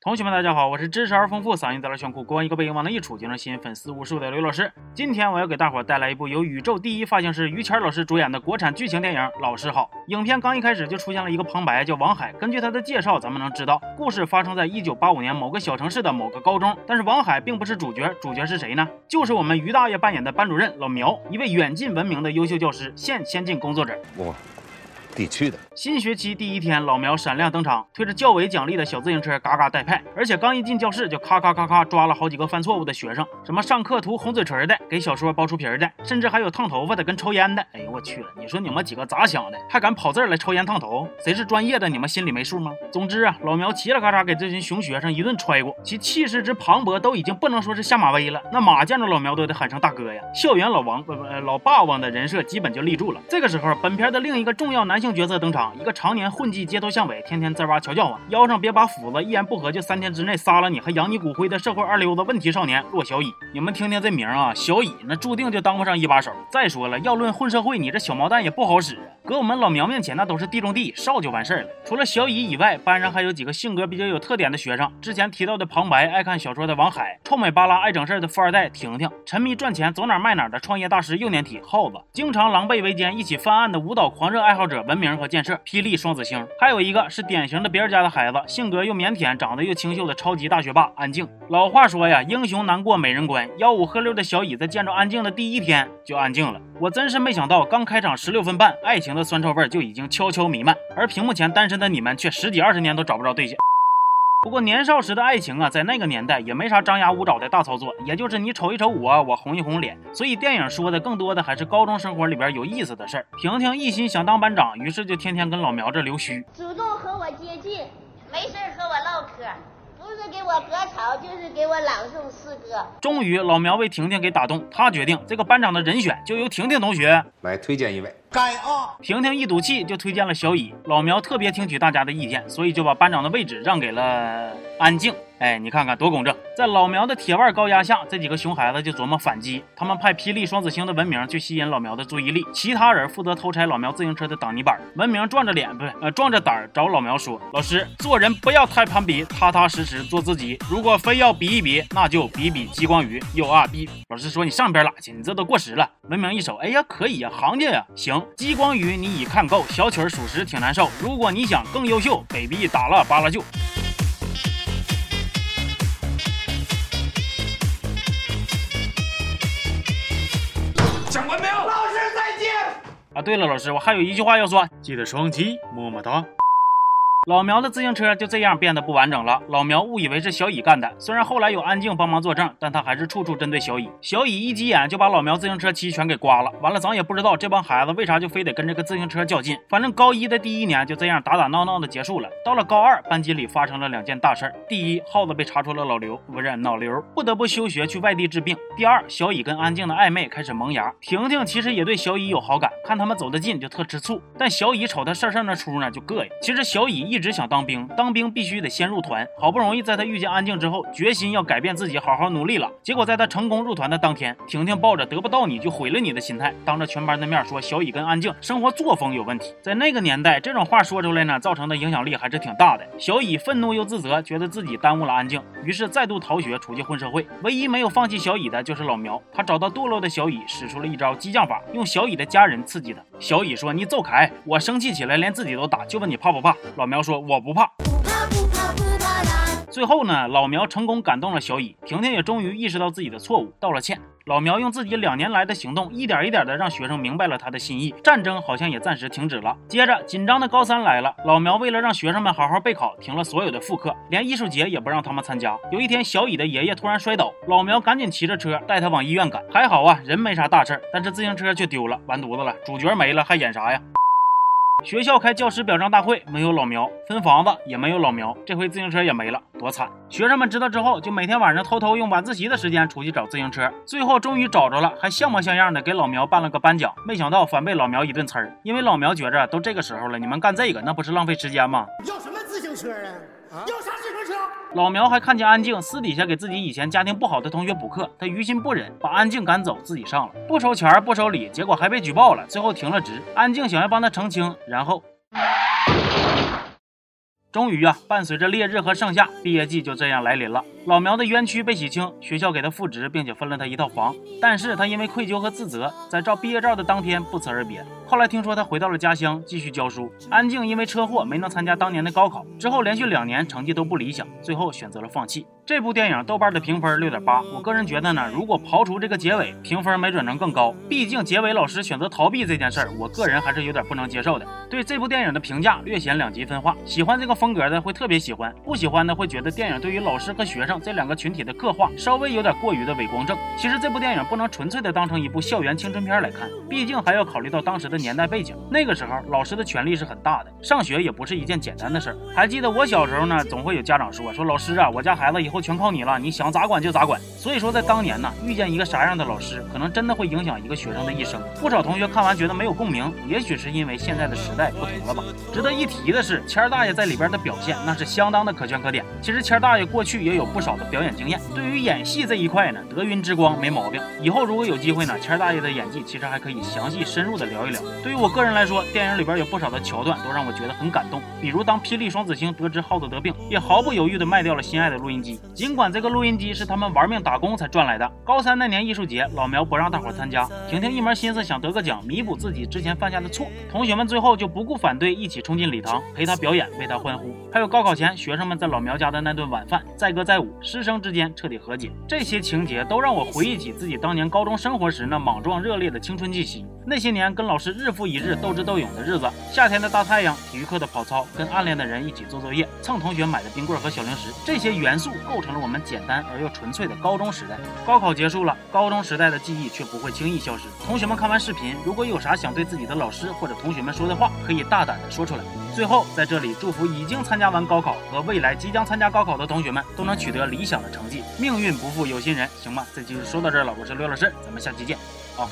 同学们，大家好，我是知识而丰富、嗓音带来炫酷、光一个背影往那一杵就能吸引粉丝无数的刘老师。今天我要给大伙带来一部由宇宙第一发型师于谦老师主演的国产剧情电影《老师好》。影片刚一开始就出现了一个旁白，叫王海。根据他的介绍，咱们能知道故事发生在一九八五年某个小城市的某个高中。但是王海并不是主角，主角是谁呢？就是我们于大爷扮演的班主任老苗，一位远近闻名的优秀教师，现先进工作者。我。地区的新学期第一天，老苗闪亮登场，推着教委奖励的小自行车，嘎嘎带派。而且刚一进教室，就咔咔咔咔抓了好几个犯错误的学生，什么上课涂红嘴唇的，给小说包出皮的，甚至还有烫头发的跟抽烟的。哎呦我去了！你说你们几个咋想的？还敢跑这儿来抽烟烫头？谁是专业的？你们心里没数吗？总之啊，老苗嘁了咔嚓给这群熊学生一顿踹过，其气势之磅礴都已经不能说是下马威了。那马见着老苗都得喊声大哥呀！校园老王不不老霸王的人设基本就立住了。这个时候，本片的另一个重要男性角色登场，一个。常年混迹街头巷尾，天天滋哇瞧叫唤，腰上别把斧子，一言不合就三天之内杀了你，还扬你骨灰的社会二流子问题少年骆小乙。你们听听这名啊，小乙那注定就当不上一把手。再说了，要论混社会，你这小毛蛋也不好使啊。搁我们老苗面前，那都是地中地，少就完事儿了。除了小乙以外，班上还有几个性格比较有特点的学生。之前提到的旁白，爱看小说的王海，臭美巴拉爱整事儿的富二代婷婷，沉迷赚钱走哪卖哪的创业大师幼年体耗子，经常狼狈为奸一起犯案的舞蹈狂热爱好者文明和建设霹雳双子星，还有一个是典型的别人家的孩子，性格又腼腆，长得又清秀的超级大学霸安静。老话说呀，英雄难过美人关。吆五喝六的小乙在见着安静的第一天就安静了。我真是没想到，刚开场十六分半，爱情的酸臭味就已经悄悄弥漫，而屏幕前单身的你们却十几二十年都找不着对象。不过年少时的爱情啊，在那个年代也没啥张牙舞爪的大操作，也就是你瞅一瞅我，我红一红脸。所以电影说的更多的还是高中生活里边有意思的事儿。婷婷一心想当班长，于是就天天跟老苗这溜须，主动和我接近，没事和我唠嗑。不是给我割草，就是给我朗诵诗歌。终于，老苗被婷婷给打动，他决定这个班长的人选就由婷婷同学来推荐一位。该啊！婷婷一赌气就推荐了小乙。老苗特别听取大家的意见，所以就把班长的位置让给了安静。哎，你看看多公正！在老苗的铁腕高压下，这几个熊孩子就琢磨反击。他们派霹雳双子星的文明去吸引老苗的注意力，其他人负责偷拆老苗自行车的挡泥板。文明壮着脸，不是呃壮着胆找老苗说：“老师，做人不要太攀比，踏踏实实做自己。如果非要比一比，那就比比激光鱼。又啊，比老师说你上边拉去，你这都过时了。”文明一手，哎呀，可以呀，行家呀，行。激光雨你已看够，小曲儿属实挺难受。如果你想更优秀，baby 打了扒拉就。讲完没有？老师再见。啊，对了，老师，我还有一句话要说，记得双击，么么哒。老苗的自行车就这样变得不完整了。老苗误以为是小乙干的，虽然后来有安静帮忙作证，但他还是处处针对小乙。小乙一急眼就把老苗自行车漆全给刮了。完了，咱也不知道这帮孩子为啥就非得跟这个自行车较劲。反正高一的第一年就这样打打闹闹的结束了。到了高二，班级里发生了两件大事儿：第一，耗子被查出了老刘，不是脑瘤，不得不休学去外地治病；第二，小乙跟安静的暧昧开始萌芽。婷婷其实也对小乙有好感，看他们走得近就特吃醋。但小乙瞅他事事那出呢，就膈应。其实小乙一。一直想当兵，当兵必须得先入团。好不容易在他遇见安静之后，决心要改变自己，好好努力了。结果在他成功入团的当天，婷婷抱着得不到你就毁了你的心态，当着全班的面说小乙跟安静生活作风有问题。在那个年代，这种话说出来呢，造成的影响力还是挺大的。小乙愤怒又自责，觉得自己耽误了安静，于是再度逃学出去混社会。唯一没有放弃小乙的就是老苗，他找到堕落的小乙，使出了一招激将法，用小乙的家人刺激他。小乙说：“你走开，我生气起来连自己都打，就问你怕不怕？”老苗说：“我不怕。”最后呢，老苗成功感动了小乙，婷婷也终于意识到自己的错误，道了歉。老苗用自己两年来的行动，一点一点的让学生明白了他的心意，战争好像也暂时停止了。接着，紧张的高三来了，老苗为了让学生们好好备考，停了所有的复课，连艺术节也不让他们参加。有一天，小乙的爷爷突然摔倒，老苗赶紧骑着车带他往医院赶。还好啊，人没啥大事，但是自行车却丢了，完犊子了，主角没了，还演啥呀？学校开教师表彰大会，没有老苗；分房子也没有老苗。这回自行车也没了，多惨！学生们知道之后，就每天晚上偷偷用晚自习的时间出去找自行车。最后终于找着了，还像模像样的给老苗办了个颁奖。没想到反被老苗一顿呲儿，因为老苗觉着都这个时候了，你们干这个那不是浪费时间吗？要什么自行车啊？要啥自行车？老苗还看见安静私底下给自己以前家庭不好的同学补课，他于心不忍，把安静赶走，自己上了，不收钱不收礼，结果还被举报了，最后停了职。安静想要帮他澄清，然后。终于啊，伴随着烈日和盛夏，毕业季就这样来临了。老苗的冤屈被洗清，学校给他复职，并且分了他一套房。但是他因为愧疚和自责，在照毕业照的当天不辞而别。后来听说他回到了家乡，继续教书。安静因为车祸没能参加当年的高考，之后连续两年成绩都不理想，最后选择了放弃。这部电影豆瓣的评分六点八，我个人觉得呢，如果刨除这个结尾，评分没准能更高。毕竟结尾老师选择逃避这件事，我个人还是有点不能接受的。对这部电影的评价略显两极分化，喜欢这个风格的会特别喜欢，不喜欢的会觉得电影对于老师和学生这两个群体的刻画稍微有点过于的伪光正。其实这部电影不能纯粹的当成一部校园青春片来看，毕竟还要考虑到当时的年代背景。那个时候老师的权力是很大的，上学也不是一件简单的事儿。还记得我小时候呢，总会有家长说说老师啊，我家孩子以后全靠你了，你。想咋管就咋管，所以说在当年呢，遇见一个啥样的老师，可能真的会影响一个学生的一生。不少同学看完觉得没有共鸣，也许是因为现在的时代不同了吧。值得一提的是，谦儿大爷在里边的表现那是相当的可圈可点。其实谦儿大爷过去也有不少少的表演经验，对于演戏这一块呢，德云之光没毛病。以后如果有机会呢，谦大爷的演技其实还可以详细深入的聊一聊。对于我个人来说，电影里边有不少的桥段都让我觉得很感动，比如当霹雳双子星得知耗子得病，也毫不犹豫的卖掉了心爱的录音机，尽管这个录。音机是他们玩命打工才赚来的。高三那年艺术节，老苗不让大伙参加，婷婷一门心思想得个奖，弥补自己之前犯下的错。同学们最后就不顾反对，一起冲进礼堂陪他表演，为他欢呼。还有高考前，学生们在老苗家的那顿晚饭，载歌载舞，师生之间彻底和解。这些情节都让我回忆起自己当年高中生活时那莽撞热烈的青春气息。那些年跟老师日复一日斗智斗勇的日子，夏天的大太阳，体育课的跑操，跟暗恋的人一起做作业，蹭同学买的冰棍和小零食，这些元素构成了我们简单。而又纯粹的高中时代，高考结束了，高中时代的记忆却不会轻易消失。同学们看完视频，如果有啥想对自己的老师或者同学们说的话，可以大胆的说出来。最后，在这里祝福已经参加完高考和未来即将参加高考的同学们，都能取得理想的成绩。命运不负有心人，行吗？这期就说到这儿了，我是刘老师，咱们下期见，啊。